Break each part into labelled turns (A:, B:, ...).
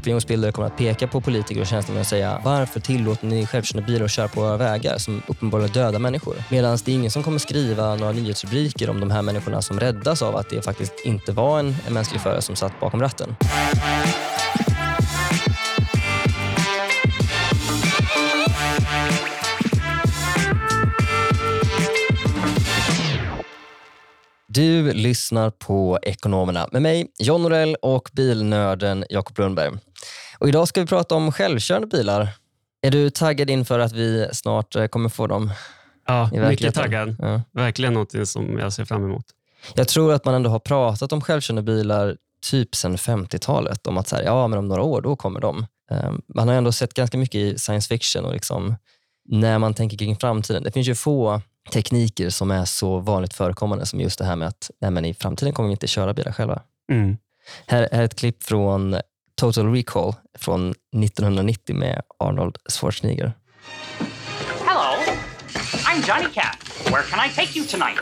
A: opinionsbildare kommer att peka på politiker och tjänstemän och säga varför tillåter ni självkörande bilar att köra på våra vägar som uppenbarligen dödar människor? Medan det är ingen som kommer skriva några nyhetsrubriker om de här människorna som räddas av att det faktiskt inte var en, en mänsklig förare som satt bakom ratten. Du lyssnar på Ekonomerna med mig, John Norell och bilnörden Jakob Lundberg. Och idag ska vi prata om självkörande bilar. Är du taggad inför att vi snart eh, kommer få dem
B: Ja, mycket taggad.
A: Ja.
B: Verkligen något som jag ser fram emot.
A: Jag tror att man ändå har pratat om självkörande bilar typ sedan 50-talet. Om att så här, ja, men om några år då kommer de. Eh, Man har ändå sett ganska mycket i science fiction och liksom, när man tänker kring framtiden. Det finns ju få tekniker som är så vanligt förekommande som just det här med att nej, men i framtiden kommer vi inte köra bilar själva.
B: Mm.
A: Här är ett klipp från Total Recall från 1990 med Arnold Schwarzenegger.
C: Hello, I'm Johnny Cat. Where can I take you tonight?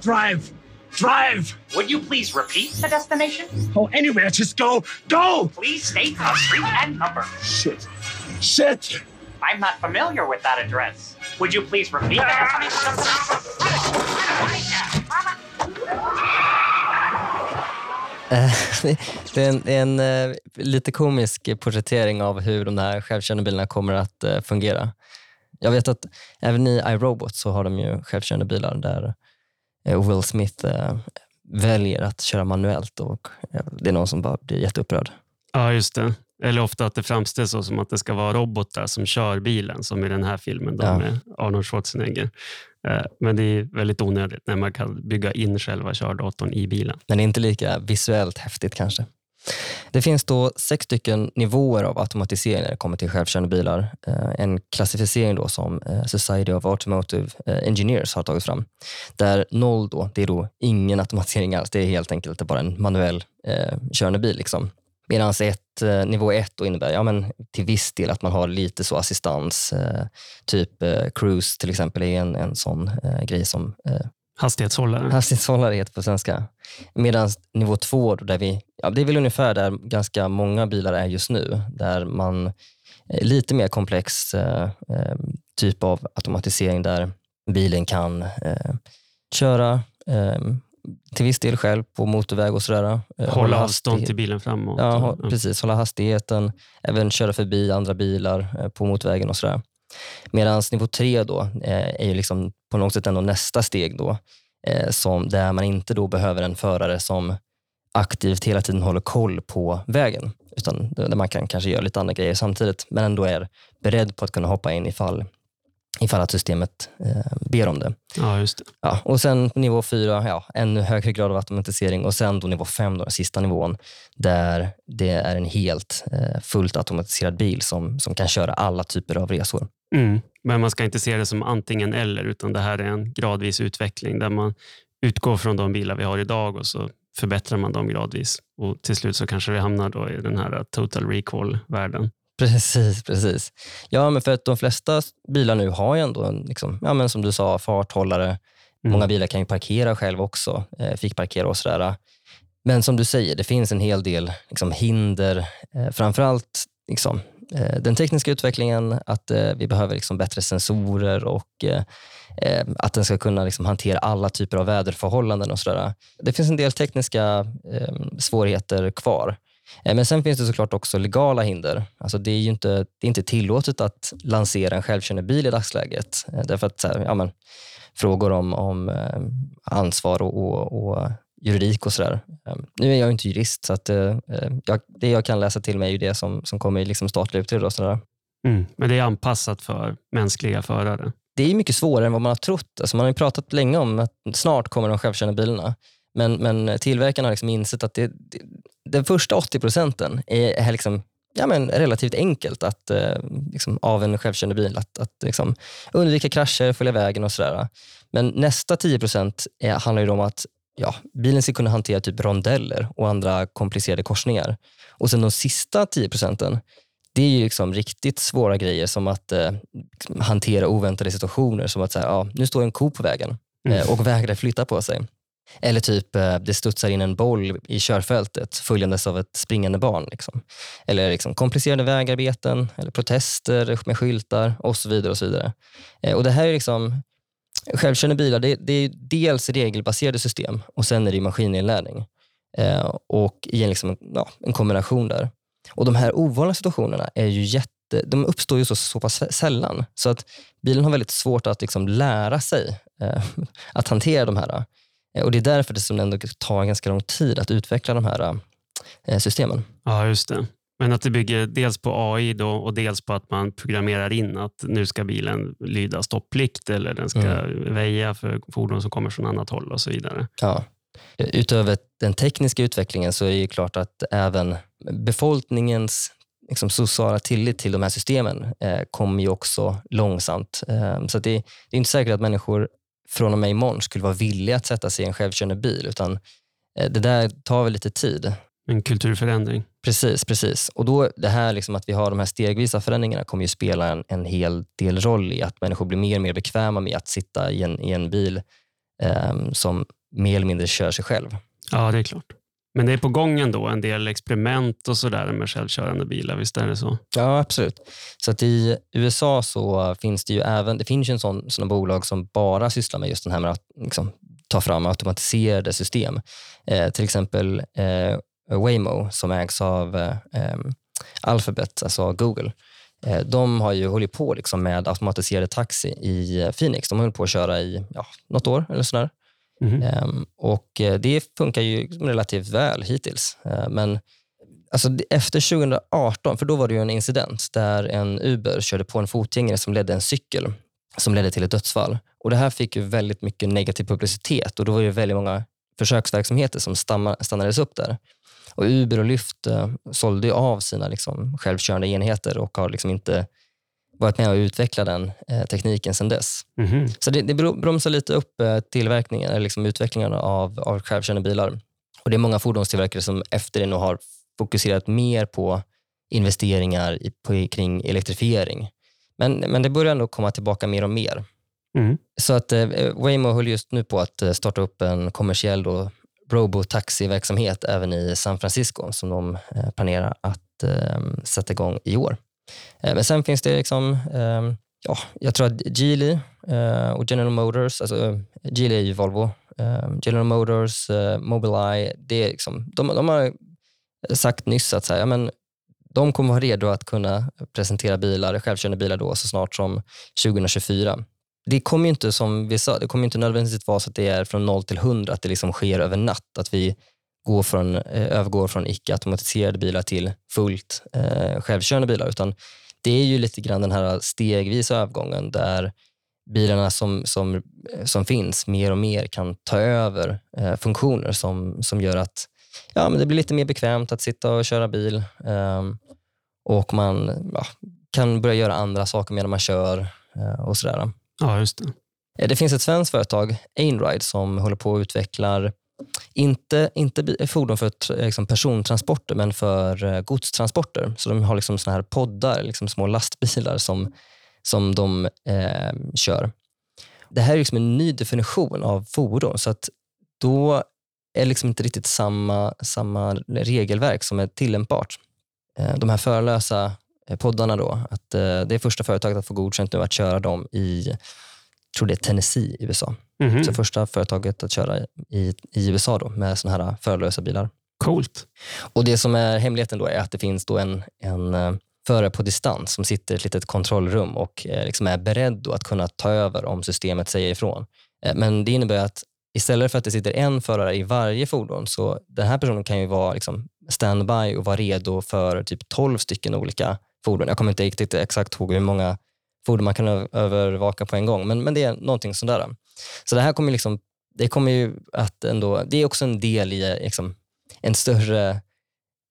D: Drive! Drive!
C: Would you please repeat the destination?
D: Oh, anywhere, just go! Go!
C: Please state the street and number.
D: Shit. Shit!
C: I'm not familiar with that address. Would you please repeat the destination? Ah.
A: Eh, det är en, en eh, lite komisk porträttering av hur de här självkörande bilarna kommer att eh, fungera. Jag vet att även i iRobot så har de ju självkörande bilar där Will Smith väljer att köra manuellt och det är någon som bara blir jätteupprörd.
B: Ja, just det. Eller ofta att det framställs så som att det ska vara robotar som kör bilen, som i den här filmen då
A: Ja.
B: med Arnold Schwarzenegger. Eh, Men det är väldigt onödigt när man kan bygga in själva kördatorn i bilen.
A: Men det är inte lika visuellt häftigt kanske. Det finns då sex stycken nivåer av automatisering när det kommer till självkörande bilar. Eh, En klassificering då som eh, Society of Automotive Engineers har tagit fram. Där noll då, det är då ingen automatisering alls. Det är helt enkelt bara en manuell eh, körande bil. Liksom. Medan ett, eh, nivå ett då innebär ja, men till viss del att man har lite så assistans. Eh, typ eh, cruise till exempel är en, en sån eh, grej som eh,
B: Hastighetshållare.
A: Hastighetshållare heter på svenska. Medan nivå två, där vi, ja, det är väl ungefär där ganska många bilar är just nu. Där man eh, lite mer komplex eh, eh, typ av automatisering där bilen kan eh, köra eh, till viss del själv på motorväg och sådär. Eh,
B: Hålla avstånd
A: hastighet-
B: till bilen framåt.
A: Ja, hå- precis. Hålla hastigheten, även köra förbi andra bilar eh, på motorvägen och sådär. Medan nivå tre då eh, är ju liksom på något sätt ändå nästa steg då, som, där man inte då behöver en förare som aktivt hela tiden håller koll på vägen. Utan där man kan kanske göra lite andra grejer samtidigt, men ändå är beredd på att kunna hoppa in ifall, ifall att systemet eh, ber om det.
B: Ja, just det.
A: Ja, och sen nivå fyra, ja, ännu högre grad av automatisering och sen då nivå fem, då, den sista nivån, där det är en helt eh, fullt automatiserad bil som, som kan köra alla typer av resor.
B: Mm. Men man ska inte se det som antingen eller, utan det här är en gradvis utveckling där man utgår från de bilar vi har idag och så förbättrar man dem gradvis. Och Till slut så kanske vi hamnar då i den här total recall-världen.
A: Precis, precis. Ja, men för att de flesta bilar nu har ju ändå, en, liksom, ja, men som du sa, farthållare.
B: Mm.
A: Många bilar kan ju parkera själv också, eh, fick parkera och sådär. Men som du säger, det finns en hel del liksom, hinder. Eh, framförallt liksom, eh, den tekniska utvecklingen, att eh, vi behöver liksom, bättre sensorer och eh, eh, att den ska kunna liksom, hantera alla typer av väderförhållanden och sådär. Det finns en del tekniska eh, svårigheter kvar. Eh, Men sen finns det såklart också legala hinder. Alltså det är ju inte, det är inte tillåtet att lansera en självkörande bil i dagsläget. Eh, Därför att här, ja, men, frågor om, om eh, ansvar och, och, och juridik och sådär. Nu är jag inte jurist, så att, jag, det jag kan läsa till mig är det som, som kommer i liksom statliga sådär.
B: Mm. Men det är anpassat för mänskliga förare.
A: det är mycket svårare än vad man har trott. Alltså man har ju pratat länge om att snart kommer de självkörande bilarna. Men, men tillverkarna har liksom insett att det, det, den första 80 procenten är, är liksom, ja, men relativt enkelt att, eh, liksom, av en självkörande bil. Att, att liksom, undvika krascher, följa vägen och sådär. Men nästa 10 procent handlar ju om att ja, bilen ska kunna hantera typ rondeller och andra komplicerade korsningar. Och sen de sista 10 procenten, det är ju liksom riktigt svåra grejer som att eh, liksom hantera oväntade situationer. Som att säga, ja, nu står en ko på vägen
B: Mm.
A: eh, och vägrar flytta på sig. Eller typ eh, det studsar in en boll i körfältet följandes av ett springande barn. Liksom. Eller liksom komplicerade vägarbeten, eller protester med skyltar och så vidare. Och så vidare. Eh, och det här är liksom, självkörande bilar, det, det är dels regelbaserade system och sen är det maskininlärning. Eh, och i en, liksom, ja, en kombination där. Och De här ovanliga situationerna är ju jätte, de uppstår ju så, så pass sällan. Så att bilen har väldigt svårt att liksom lära sig eh, att hantera de här. Eh, och Det är därför det som ändå tar ganska lång tid att utveckla de här eh, systemen.
B: Ja, just det. Men att det bygger dels på AI då och dels på att man programmerar in att nu ska bilen lyda stopplikt eller den ska
A: Mm.
B: väja för fordon som kommer från annat håll och så vidare.
A: Ja. Utöver den tekniska utvecklingen så är det ju klart att även befolkningens liksom, sociala tillit till de här systemen eh, kommer ju också långsamt. Eh, så det, det är inte säkert att människor från och med imorgon skulle vara villiga att sätta sig i en självkörande bil, utan eh, det där tar väl lite tid.
B: En kulturförändring.
A: Precis, precis. Och då det här liksom att vi har de här stegvisa förändringarna kommer ju spela en, en hel del roll i att människor blir mer och mer bekväma med att sitta i en, i en bil eh, som mer eller mindre kör sig själv.
B: Ja, det är klart. Men det är på gång ändå en del experiment och sådär med självkörande bilar, visst är det så?
A: Ja, absolut. Så att i USA så finns det ju även det finns ju en sån, såna bolag som bara sysslar med just den här med att liksom, ta fram automatiserade system. Eh, till exempel eh, Waymo som ägs av eh, Alphabet, alltså Google. Eh, de har ju hållit på liksom med automatiserade taxi i Phoenix. De har hållit på att köra i ja, något år eller sådär. Mm. Och eh, det funkar ju relativt väl hittills. Eh, men alltså, efter 2018, för då var det ju en incident där en Uber körde på en fotgängare som ledde en cykel som ledde till ett dödsfall. Och Det här fick ju väldigt mycket negativ publicitet och då var det väldigt många försöksverksamheter som stannades upp där. Och Uber och Lyft eh, sålde ju av sina liksom, självkörande enheter och har liksom inte varit med och utvecklat den eh, tekniken sedan dess.
B: Mhm.
A: Så det, det bro- bromsar lite upp eh, tillverkningen, eller liksom utvecklingen av, av självkörande bilar. Och Det är många fordonstillverkare som efter det nu har fokuserat mer på investeringar i, på, kring elektrifiering. Men, men det börjar ändå komma tillbaka mer och mer.
B: Mm.
A: Så att eh, Waymo höll just nu på att eh, starta upp en kommersiell då, robotaxiverksamhet även i San Francisco som de eh, planerar att eh, sätta igång i år. Eh, men sen finns det liksom, ehm, ja, jag tror att Geely eh, och General Motors, alltså eh, Geely är ju Volvo, ehm, General Motors, Mobileye, det är liksom, de, de har sagt nyss att så här, ja, men de kommer vara redo att kunna presentera bilar, självkörande bilar då så snart som 2024. Det kommer ju inte, som vi sa, det kommer inte nödvändigtvis vara så att det är från 0 till 100, att det liksom sker över natt. Att vi går från, eh, övergår från icke-automatiserade bilar till fullt eh, självkörande bilar. Utan det är ju lite grann den här stegvisa övergången där bilarna som, som, som finns mer och mer kan ta över eh, funktioner som, som gör att ja, men det blir lite mer bekvämt att sitta och köra bil. ehm, och man ja, kan börja göra andra saker medan man kör eh, och sådär.
B: Ja, just det.
A: Eh, Det finns ett svenskt företag, Einride, som håller på och utvecklar inte, inte fordon för liksom persontransporter, men för eh, godstransporter. Så de har liksom såna här poddar, liksom små lastbilar som, som de eh, kör. Det här är liksom en ny definition av fordon, så att då är liksom inte riktigt samma, samma regelverk som är tillämpbart. Eh, de här förarlösa eh, poddarna då, att det är första företaget att få godkänt nu att köra dem i tror det är Tennessee i USA.
B: Mhm.
A: Så första företaget att köra i, i USA då, med såna här förarlösa bilar.
B: Coolt.
A: Och Det som är hemligheten då är att det finns då en, en eh, förare på distans som sitter i ett litet kontrollrum och eh, liksom är beredd att kunna ta över om systemet säger ifrån. Men det innebär att istället för att det sitter en förare i varje fordon så den här personen kan ju vara liksom standby och vara redo för typ 12 stycken olika fordon. Jag kommer inte riktigt exakt ihåg hur många fordon man kan övervaka på en gång, men, men det är någonting sådär. Så det här kommer liksom, det kommer ju att ändå, det är också en del i liksom, en större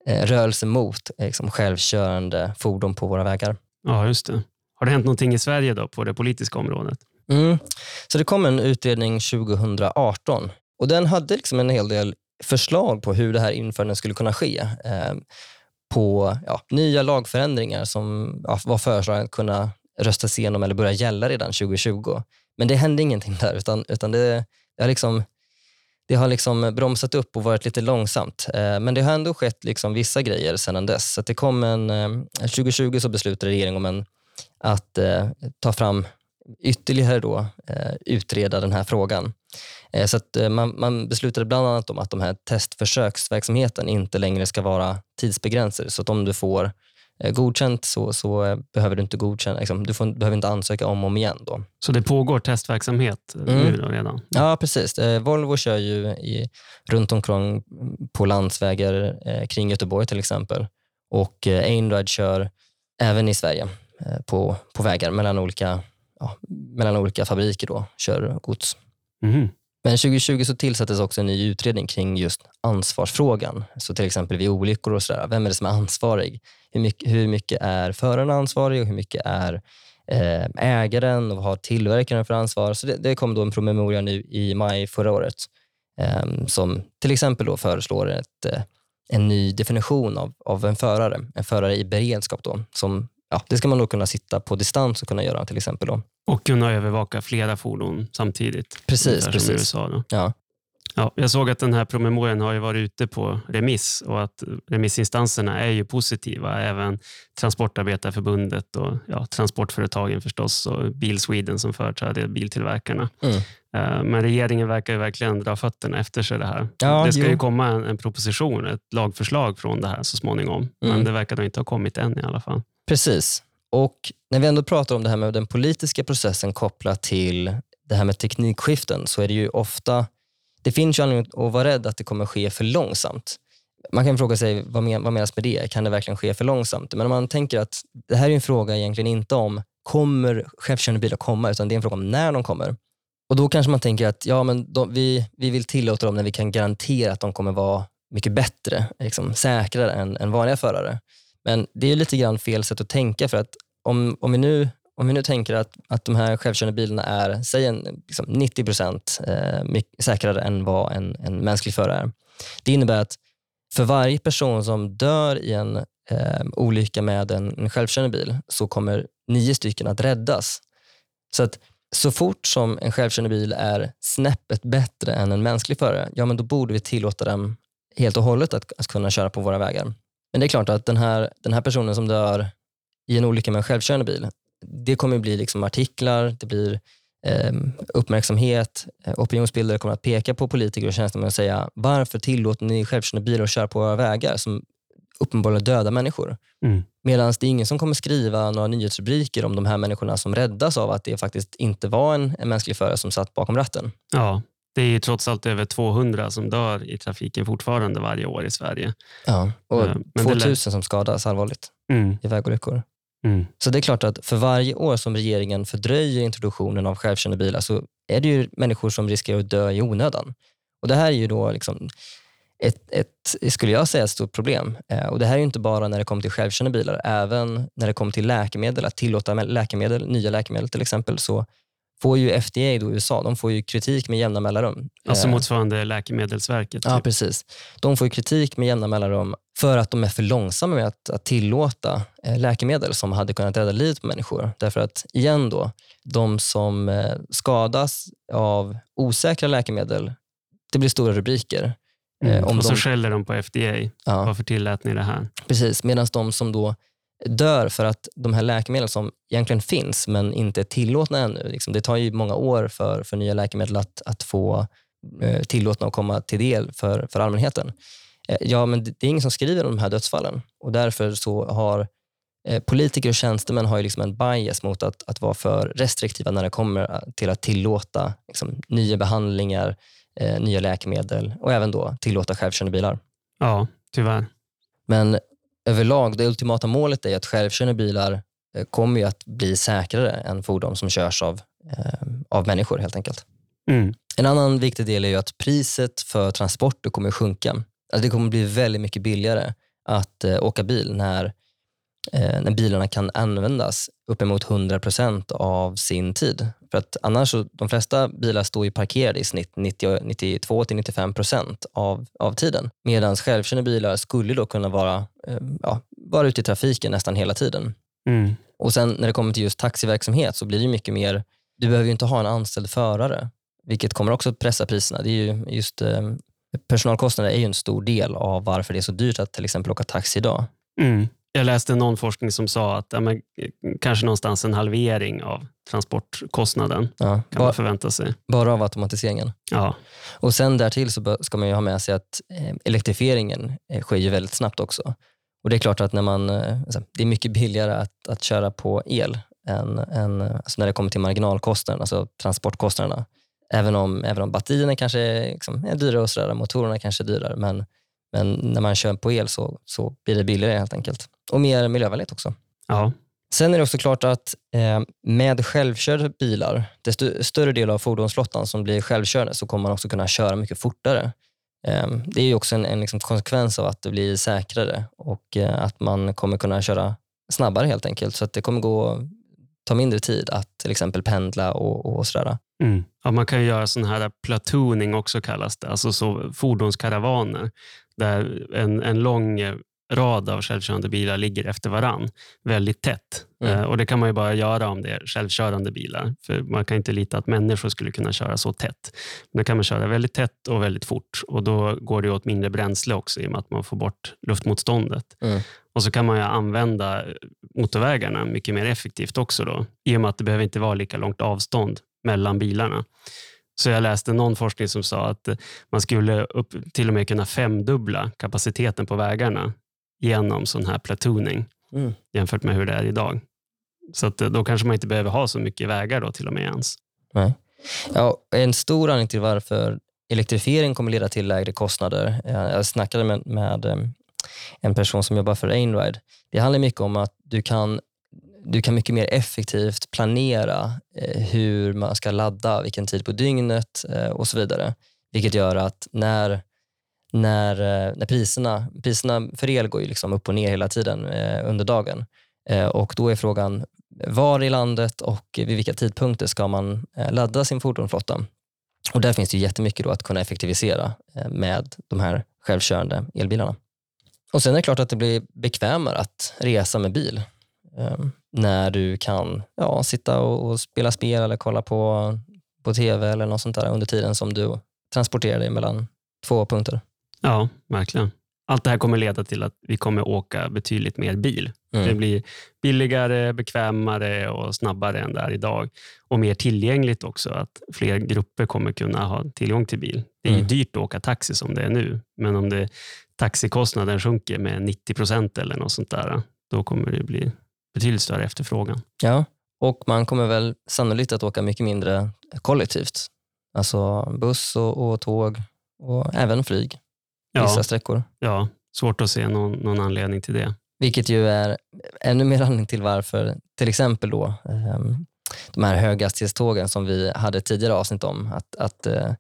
A: eh, rörelse mot eh, liksom, självkörande fordon på våra vägar.
B: Ja, just det. Har det hänt någonting i Sverige då på det politiska området?
A: Mm. Så det kom en utredning 2018 och den hade liksom en hel del förslag på hur det här införandet skulle kunna ske. Eh, på ja, nya lagförändringar som ja, var föreslagna att kunna röstas igenom eller börja gälla redan 2020. Men det hände ingenting där, utan, utan det, det, har liksom, det har liksom bromsat upp och varit lite långsamt. Eh, men det har ändå skett liksom vissa grejer sedan dess. Så det kom en, eh, 2020 så beslutade regeringen om en, att eh, ta fram ytterligare då, eh, utreda den här frågan. Eh, så att, eh, man, man beslutade bland annat om att de här testförsöksverksamheten inte längre ska vara tidsbegränsade. Så att om du får godkänt så, så eh, behöver du inte godkänna, liksom, du får, behöver inte ansöka om och om igen. Då.
B: Så det pågår testverksamhet eh,
A: Mm.
B: nu redan?
A: Ja, precis. Eh, Volvo kör ju i, runt omkring på landsvägar eh, kring Göteborg till exempel. Och eh, Einride kör även i Sverige eh, på, på vägar mellan olika, ja, mellan olika fabriker. Då, kör gods.
B: Mhm.
A: Men 2020 så tillsattes också en ny utredning kring just ansvarsfrågan. Så till exempel vid olyckor och sådär, vem är det som är ansvarig? Hur mycket, hur mycket är föraren ansvarig och hur mycket är eh, ägaren och vad har tillverkaren för ansvar? Så det, det kom då en promemoria nu i maj förra året eh, som till exempel då föreslår ett, eh, en ny definition av, av en förare, en förare i beredskap. Då, som, ja, det ska man då kunna sitta på distans och kunna göra till exempel. Då.
B: Och kunna övervaka flera fordon samtidigt.
A: Precis, precis.
B: USA.
A: Ja.
B: Ja, jag såg att den här promemorian har varit ute på remiss och att remissinstanserna är ju positiva. Även Transportarbetarförbundet och ja, transportföretagen förstås och Bil Sweden som företräder biltillverkarna.
A: Mm.
B: Eh, Men regeringen verkar ju verkligen dra fötterna efter sig det här.
A: Ja,
B: det ska
A: jo.
B: ju komma en, en proposition, ett lagförslag från det här så småningom. Men
A: Mm.
B: det verkar då inte ha kommit än i alla fall.
A: Precis. Och när vi ändå pratar om det här med den politiska processen kopplat till det här med teknikskiften så är det ju ofta, det finns ju anledning att vara rädd att det kommer ske för långsamt. Man kan fråga sig vad, men, vad menas med det? Kan det verkligen ske för långsamt? Men om man tänker att det här är en fråga egentligen inte om kommer självkörande bilar komma, utan det är en fråga om när de kommer. Och Då kanske man tänker att ja, men de, vi, vi vill tillåta dem när vi kan garantera att de kommer vara mycket bättre, liksom, säkrare än, än vanliga förare. Men det är lite grann fel sätt att tänka för att om, om, vi, nu, om vi nu tänker att, att de här självkörande bilarna är säg en, liksom 90 procent eh, säkrare än vad en, en mänsklig förare är. Det innebär att för varje person som dör i en eh, olycka med en, en självkörande bil så kommer nio stycken att räddas. Så att så fort som en självkörande bil är snäppet bättre än en mänsklig förare, ja men då borde vi tillåta dem helt och hållet att, att kunna köra på våra vägar. Men det är klart att den här, den här personen som dör i en olycka med en självkörande bil, det kommer bli liksom artiklar, det blir eh, uppmärksamhet, opinionsbildare kommer att peka på politiker och tjänstemän och säga varför tillåter ni självkörande bilar att köra på våra vägar som uppenbarligen dödar människor?
B: Mm.
A: Medan det är ingen som kommer skriva några nyhetsrubriker om de här människorna som räddas av att det faktiskt inte var en, en mänsklig förare som satt bakom ratten.
B: Ja, det är trots allt över 200 som dör i trafiken fortfarande varje år i Sverige.
A: Ja. Och
B: Ja, men det
A: 2000
B: lär-
A: som skadas allvarligt
B: Mm.
A: i vägolyckor.
B: Mm.
A: Så det är klart att för varje år som regeringen fördröjer introduktionen av självkörande bilar så är det ju människor som riskerar att dö i onödan. Och Det här är ju då liksom ett, ett, skulle jag säga, ett stort problem. Eh, och Det här är ju inte bara när det kommer till självkörande bilar, även när det kommer till läkemedel, att tillåta läkemedel, nya läkemedel till exempel, så får ju FDA då i USA, de får ju kritik med jämna mellanrum.
B: Alltså
A: Eh,
B: motsvarande Läkemedelsverket.
A: Ja,
B: typ.
A: precis. De får ju kritik med jämna mellanrum för att de är för långsamma med att, att tillåta eh, läkemedel som hade kunnat rädda livet på människor. Därför att, igen då, de som eh, skadas av osäkra läkemedel, det blir stora rubriker.
B: Mm.
A: Om
B: och så
A: de-
B: skäller de på FDA.
A: Ja,
B: Varför tillät ni det här?
A: precis. Medan de som då dör för att de här läkemedlen som egentligen finns men inte är tillåtna ännu, liksom, det tar ju många år för, för nya läkemedel att, att få eh, tillåtna och komma till del för, för allmänheten. Eh, ja, men det, det är ingen som skriver om de här dödsfallen och därför så har eh, politiker och tjänstemän har ju liksom en bias mot att, att vara för restriktiva när det kommer till att tillåta liksom, nya behandlingar, eh, nya läkemedel och även då tillåta självkörande bilar.
B: Ja, tyvärr.
A: Men överlag, det ultimata målet är att självkörande bilar eh, kommer att bli säkrare än fordon som körs av, eh, av människor helt enkelt.
B: Mm.
A: En annan viktig del är ju att priset för transporter kommer att sjunka. Alltså det kommer bli väldigt mycket billigare att eh, åka bil när, eh, när bilarna kan användas uppemot 100% av sin tid. För att annars, så, de flesta bilar står ju parkerade i snitt 90 92-95% av, av tiden. Medan självkörande bilar skulle då kunna vara, eh, ja, vara ute i trafiken nästan hela tiden.
B: Mm.
A: Och sen när det kommer till just taxiverksamhet så blir det mycket mer, du behöver ju inte ha en anställd förare. vilket kommer också att pressa priserna. Det är ju just, eh, personalkostnader är ju en stor del av varför det är så dyrt att till exempel åka taxi idag.
B: Mm. Jag läste någon forskning som sa att ja, men, kanske någonstans en halvering av transportkostnaden
A: Ja,
B: kan man förvänta sig.
A: bara av automatiseringen.
B: Ja,
A: Och sen därtill så ska man ju ha med sig att eh, elektrifieringen eh, sker ju väldigt snabbt också. Och det är klart att när man, eh, alltså, det är mycket billigare att, att köra på el än, än eh, alltså när det kommer till marginalkostnaden, alltså transportkostnaderna. Även om, även om batterierna kanske är, liksom, är dyrare och sådär, motorerna kanske är dyrare, men, men när man kör på el så, så blir det billigare helt enkelt. Och mer miljövänligt också.
B: ja,
A: Sen är det också klart att eh, med självkörande bilar, desto större del av fordonsflottan som blir självkörande så kommer man också kunna köra mycket fortare. Eh, det är ju också en, en liksom konsekvens av att det blir säkrare och eh, att man kommer kunna köra snabbare helt enkelt. Så att det kommer gå ta mindre tid att till exempel pendla och, och sådär.
B: Mm. Ja, man kan göra sån här platooning också kallas det, alltså så fordonskaravaner där en, en lång rad av självkörande bilar ligger efter varann väldigt tätt.
A: Mm.
B: Eh, och Det kan man ju bara göra om det är självkörande bilar, för man kan inte lita att människor skulle kunna köra så tätt. Men då kan man köra väldigt tätt och väldigt fort och då går det åt mindre bränsle också i och med att man får bort luftmotståndet.
A: Mm.
B: Och så kan man ju använda motorvägarna mycket mer effektivt också då, i och med att det behöver inte vara lika långt avstånd mellan bilarna. Så jag läste någon forskning som sa att man skulle upp, till och med kunna femdubbla kapaciteten på vägarna genom sån här platooning
A: Mm.
B: jämfört med hur det är idag. Så att eh, då kanske man inte behöver ha så mycket vägar då till och med ens.
A: Nej. Ja, en stor anledning till varför elektrifiering kommer leda till lägre kostnader. eh, Jag snackade med, med eh, en person som jobbar för Einride. Det handlar mycket om att du kan, du kan mycket mer effektivt planera hur man ska ladda, vilken tid på dygnet och så vidare. Vilket gör att när, när, eh, när priserna, priserna för el går ju liksom upp och ner hela tiden eh, under dagen. Eh, och då är frågan var i landet och vid vilka tidpunkter ska man eh, ladda sin fordonsflotta? Och där finns det ju jättemycket då att kunna effektivisera eh, med de här självkörande elbilarna. Och Sen är det klart att det blir bekvämare att resa med bil eh, när du kan ja, sitta och, och spela spel eller kolla på, på tv eller något sånt där under tiden som du transporterar dig mellan två punkter.
B: Ja, verkligen. Allt det här kommer leda till att vi kommer åka betydligt mer bil.
A: Mm.
B: Det blir billigare, bekvämare och snabbare än det är idag. Och mer tillgängligt också, att fler grupper kommer kunna ha tillgång till bil. Det är ju
A: Mm.
B: dyrt att åka taxi som det är nu, men om det, taxikostnaden sjunker med 90 procent eller något sånt där, då kommer det bli betydligt större efterfrågan.
A: Ja, och man kommer väl sannolikt att åka mycket mindre kollektivt. Alltså buss och, och tåg och även flyg vissa
B: Ja,
A: sträckor.
B: ja, svårt att se någon, någon anledning till det.
A: Vilket ju är ännu mer anledning till varför till exempel då ehm, de här höghastighetstågen som vi hade tidigare avsnitt om, att, att eh,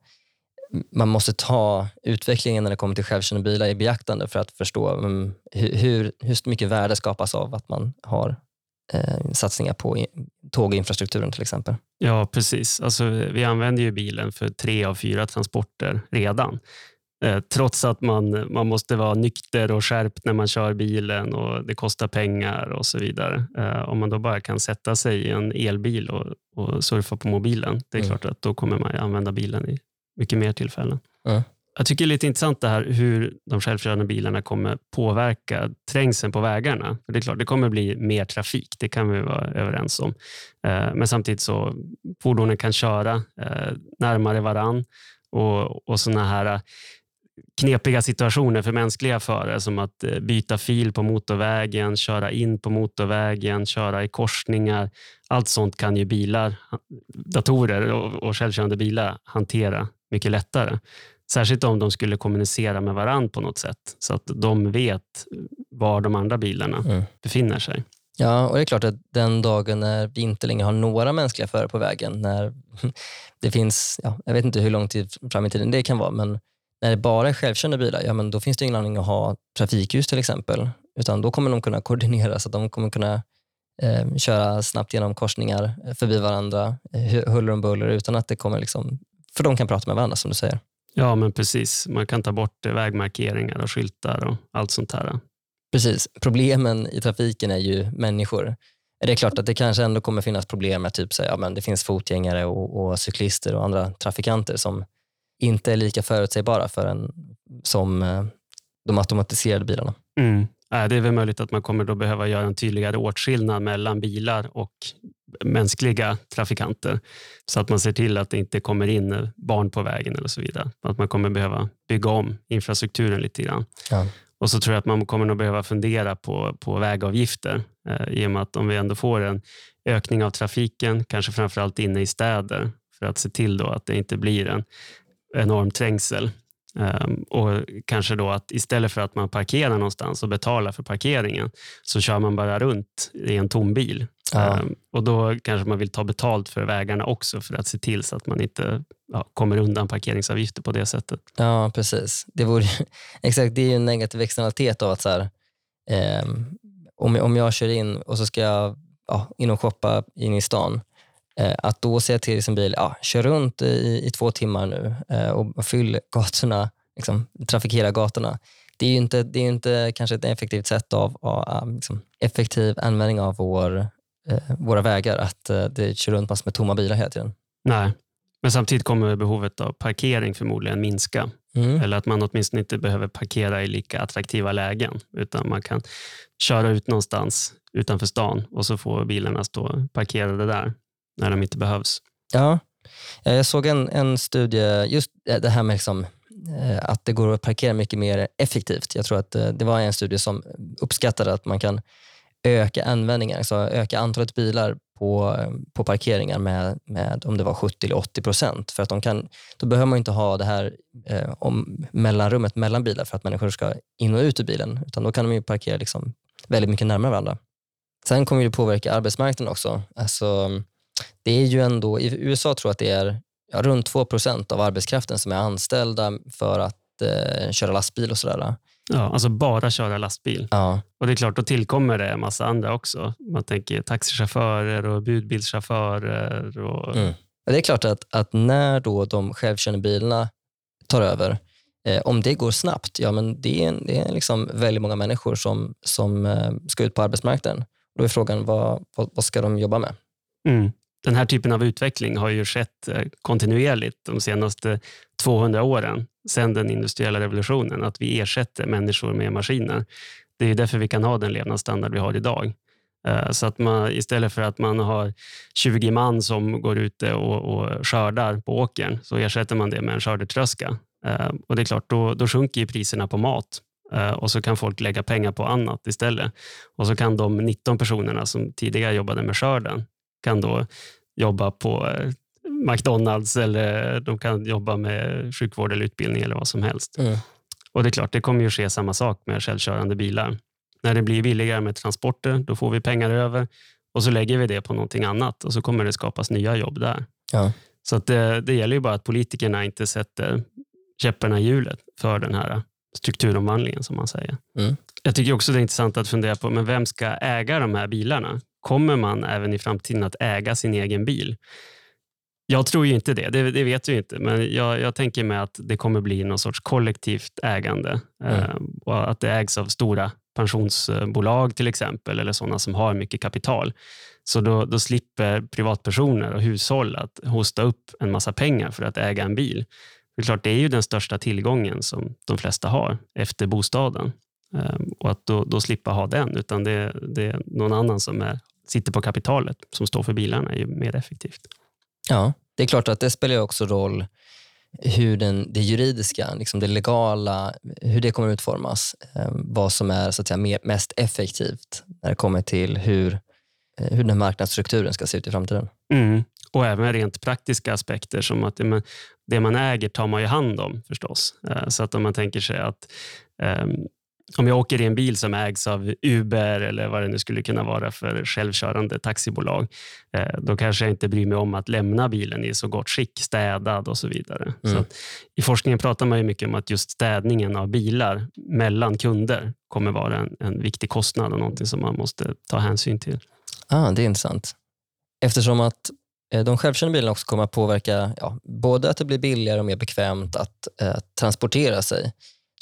A: man måste ta utvecklingen när det kommer till självkörande bilar i beaktande för att förstå mm, hur, hur, mycket värde skapas av att man har eh, satsningar på tåginfrastrukturen till exempel.
B: Ja, precis. Alltså, vi använder ju bilen för tre av fyra transporter redan. Eh, trots att man, man måste vara nykter och skärpt när man kör bilen och det kostar pengar och så vidare. Eh, om man då bara kan sätta sig i en elbil och, och surfa på mobilen, det är
A: Mm.
B: klart att då kommer man använda bilen i mycket mer tillfällen.
A: Mm.
B: Jag tycker det är lite intressant det här hur de självkörande bilarna kommer påverka trängseln på vägarna. För det är klart, det kommer bli mer trafik, det kan vi vara överens om. Eh, Men samtidigt så fordonen kan köra närmare varann och, och såna här knepiga situationer för mänskliga förare som att eh, byta fil på motorvägen, köra in på motorvägen, köra i korsningar. Allt sånt kan ju bilar, datorer och, och självkörande bilar hantera mycket lättare. Särskilt om de skulle kommunicera med varann på något sätt så att de vet var de andra bilarna
A: Mm.
B: befinner sig.
A: Ja, och det är klart att den dagen när vi inte längre har några mänskliga förare på vägen, när det finns, ja, jag vet inte hur lång tid fram i tiden det kan vara, men när det bara är självkörande bilar, ja, men då finns det ingen anledning att ha trafikljus till exempel, utan då kommer de kunna koordinera så att de kommer kunna eh, köra snabbt genom korsningar eh, förbi varandra, eh, huller om buller, utan att det kommer liksom, för de kan prata med varandra som du säger.
B: Ja, men precis. Man kan ta bort eh, vägmarkeringar och skyltar och allt sånt här.
A: Precis. Problemen i trafiken är ju människor. Det är klart att det kanske ändå kommer finnas problem med typ så här, ja, men det finns fotgängare och, och cyklister och andra trafikanter som inte är lika förutsägbara för en, som eh, de automatiserade bilarna.
B: Mm. Äh, Det är väl möjligt att man kommer då behöva göra en tydligare åtskillnad mellan bilar och mänskliga trafikanter. Så att man ser till att det inte kommer in barn på vägen eller så vidare. Att man kommer behöva bygga om infrastrukturen lite grann.
A: Ja.
B: Och så tror jag att man kommer nog behöva fundera på, på vägavgifter eh, i och med att om vi ändå får en ökning av trafiken, kanske framförallt inne i städer, för att se till då att det inte blir en enorm trängsel. Ehm, och kanske då att istället för att man parkerar någonstans och betalar för parkeringen så kör man bara runt i en tom bil.
A: Ja.
B: Ehm, och då kanske man vill ta betalt för vägarna också för att se till så att man inte ja, kommer undan parkeringsavgifter på det sättet.
A: Ja, precis. Det, vore, exakt, det är ju en negativ externalitet av att så här, ehm, om, om jag kör in och så ska jag ja, in och shoppa in i stan, att då säga till sin bil, ja, kör runt i, i två timmar nu eh, och fyll gatorna, liksom, trafikera gatorna. Det är ju inte, det är inte kanske ett effektivt sätt av, av liksom, effektiv användning av vår, eh, våra vägar, att eh, det kör runt massor med tomma bilar hela tiden.
B: Nej, men samtidigt kommer behovet av parkering förmodligen minska.
A: Mm.
B: Eller att man åtminstone inte behöver parkera i lika attraktiva lägen, utan man kan köra ut någonstans utanför stan och så får bilarna stå parkerade där när de inte behövs.
A: Ja, eh, jag såg en, en studie, just eh, det här med liksom, eh, att det går att parkera mycket mer effektivt. Jag tror att det var en studie som uppskattade att man kan öka användningen, alltså öka antalet bilar på, på parkeringar med, med om det var 70 eller 80 procent. För att de kan, då behöver man inte ha det här eh, om mellanrummet mellan bilar för att människor ska in och ut ur bilen, utan då kan de ju parkera liksom väldigt mycket närmare varandra. Sen kommer det påverka arbetsmarknaden också. Alltså, det är ju ändå, i USA tror jag att det är ja, runt 2% av arbetskraften som är anställda för att eh, köra lastbil och sådär.
B: Ja, alltså bara köra lastbil.
A: Ja,
B: Och det är klart, då tillkommer det en massa andra också. Man tänker taxichaufförer och budbilschaufförer. Och,
A: Mm. Och det är klart att, att när då de självkörande bilarna tar över, eh, om det går snabbt, ja men det är, det är liksom väldigt många människor som, som eh, ska ut på arbetsmarknaden. Då är frågan, vad, vad, vad ska de jobba med?
B: Mm. Den här typen av utveckling har ju skett eh, kontinuerligt de senaste 200 åren, sedan den industriella revolutionen, att vi ersätter människor med maskiner. Det är därför vi kan ha den levnadsstandard vi har idag. Eh, så att man, istället för att man har 20 man som går ute och, och skördar på åkern, så ersätter man det med en skördetröska. Eh, och det är klart, då, då sjunker ju priserna på mat och så kan folk lägga pengar på annat istället. Och så kan de 19 personerna som tidigare jobbade med skörden kan då jobba på eh, McDonalds eller de kan jobba med sjukvård eller utbildning eller vad som helst.
A: Mm.
B: Och det är klart, det kommer ju ske samma sak med självkörande bilar. När det blir billigare med transporter, då får vi pengar över och så lägger vi det på någonting annat och så kommer det skapas nya jobb där.
A: Ja.
B: Så det, det gäller ju bara att politikerna inte sätter käpparna i hjulet för den här strukturomvandlingen som man säger.
A: Mm.
B: Jag tycker också det är intressant att fundera på, men vem ska äga de här bilarna? Kommer man även i framtiden att äga sin egen bil? Jag tror ju inte det, det, det vet jag inte, men jag, jag tänker mig att det kommer bli någon sorts kollektivt ägande
A: Mm.
B: eh, och att det ägs av stora pensionsbolag till exempel, eller sådana som har mycket kapital. Så då, då slipper privatpersoner och hushåll att hosta upp en massa pengar för att äga en bil. Det är klart, det är ju den största tillgången som de flesta har efter bostaden. Ehm, Och att då, då slippa ha den, utan det, det är någon annan som är, sitter på kapitalet som står för bilarna är mer effektivt.
A: Ja, det är klart att det spelar också roll hur den, det juridiska, liksom det legala, hur det kommer utformas. Eh, vad som är så att säga, mest effektivt när det kommer till hur, eh, hur den marknadsstrukturen ska se ut i framtiden.
B: Mm. Och även rent praktiska aspekter som att det man, det man äger tar man ju hand om förstås. Eh, Så att om man tänker sig att ehm, om jag åker i en bil som ägs av Uber eller vad det nu skulle kunna vara för självkörande taxibolag, eh, då kanske jag inte bryr mig om att lämna bilen i så gott skick, städad och så vidare.
A: Mm.
B: Så I forskningen pratar man ju mycket om att just städningen av bilar mellan kunder kommer vara en, en viktig kostnad och någonting som man måste ta hänsyn till.
A: Ah, det är intressant. Eftersom att eh, de självkörande bilarna också kommer att påverka ja, både att det blir billigare och mer bekvämt att eh, transportera sig,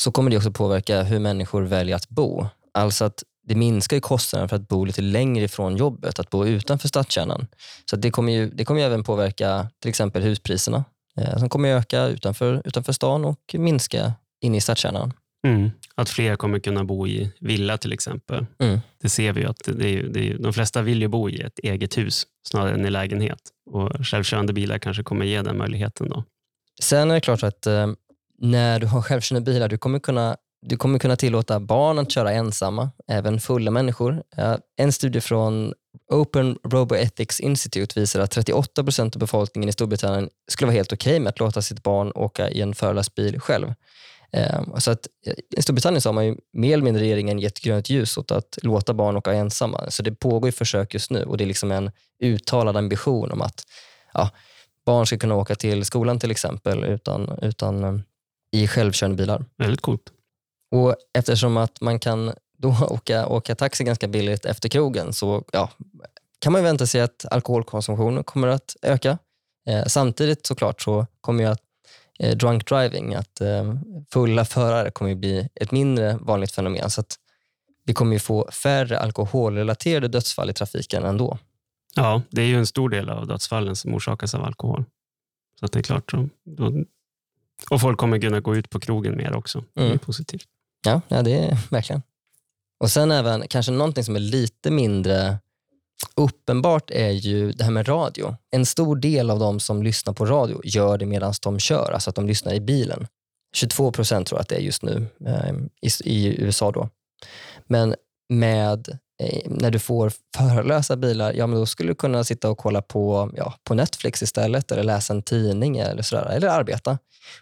A: så kommer det också påverka hur människor väljer att bo. Alltså att det minskar ju kostnaden för att bo lite längre ifrån jobbet, att bo utanför stadskärnan. Så det kommer ju det kommer ju även påverka till exempel huspriserna eh, som kommer öka utanför, utanför stan och minska inne i stadskärnan.
B: Mm. Att fler kommer kunna bo i villa till exempel.
A: Mm.
B: Det ser vi ju att det är, det är, de flesta vill ju bo i ett eget hus snarare än i lägenhet. Och självkörande bilar kanske kommer ge den möjligheten. då.
A: Sen är det klart att eh, när du har självkörande bilar, du kommer kunna du kommer kunna tillåta barn att köra ensamma, även fulla människor. En studie från Open Roboethics Institute visar att 38 procent av befolkningen i Storbritannien skulle vara helt okej med att låta sitt barn åka i en förarlös bil själv. Ehm, så att, eh, I Storbritannien så har man ju mer eller mindre regeringen gett grönt ljus åt att låta barn åka ensamma. Så det pågår ju försök just nu och det är liksom en uttalad ambition om att ja, barn ska kunna åka till skolan till exempel utan, utan eh, i självkörande bilar.
B: Väldigt coolt.
A: Och eftersom att man kan då åka, åka taxi ganska billigt efter krogen så ja, kan man vänta sig att alkoholkonsumtionen kommer att öka. Eh, samtidigt såklart så kommer ju att eh, drunk driving, att eh, fulla förare kommer ju bli ett mindre vanligt fenomen. Så att vi kommer ju få färre alkoholrelaterade dödsfall i trafiken ändå.
B: Ja, det är ju en stor del av dödsfallen som orsakas av alkohol. Så att det är klart. Då, och folk kommer kunna gå ut på krogen mer också. Det är
A: Mm.
B: positivt.
A: Ja, ja, det är verkligen. Och sen även kanske någonting som är lite mindre uppenbart är ju det här med radio. En stor del av de som lyssnar på radio gör det medan de kör, alltså att de lyssnar i bilen. 22 procent tror jag att det är just nu eh, i, i USA. då. Men med när du får förarlösa bilar, ja men då skulle du kunna sitta och kolla på, ja, på Netflix istället eller läsa en tidning eller sådär, eller arbeta.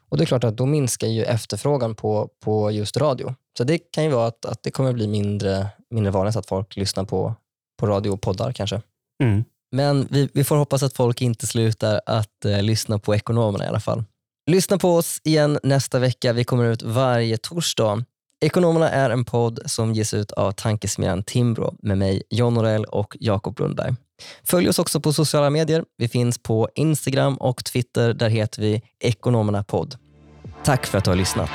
A: Och det är klart att då minskar ju efterfrågan på, på just radio. Så det kan ju vara att, att det kommer bli mindre, mindre vanligt att folk lyssnar på, på radio och poddar kanske.
B: Mm.
A: Men vi, vi får hoppas att folk inte slutar att eh, lyssna på ekonomerna i alla fall. Lyssna på oss igen nästa vecka. Vi kommer ut varje torsdag. Ekonomerna är en podd som ges ut av tankesmedjan Timbro med mig, John Norell och Jakob Lundberg. Följ oss också på sociala medier. Vi finns på Instagram och Twitter. Där heter vi Ekonomerna podd. Tack för att du har lyssnat.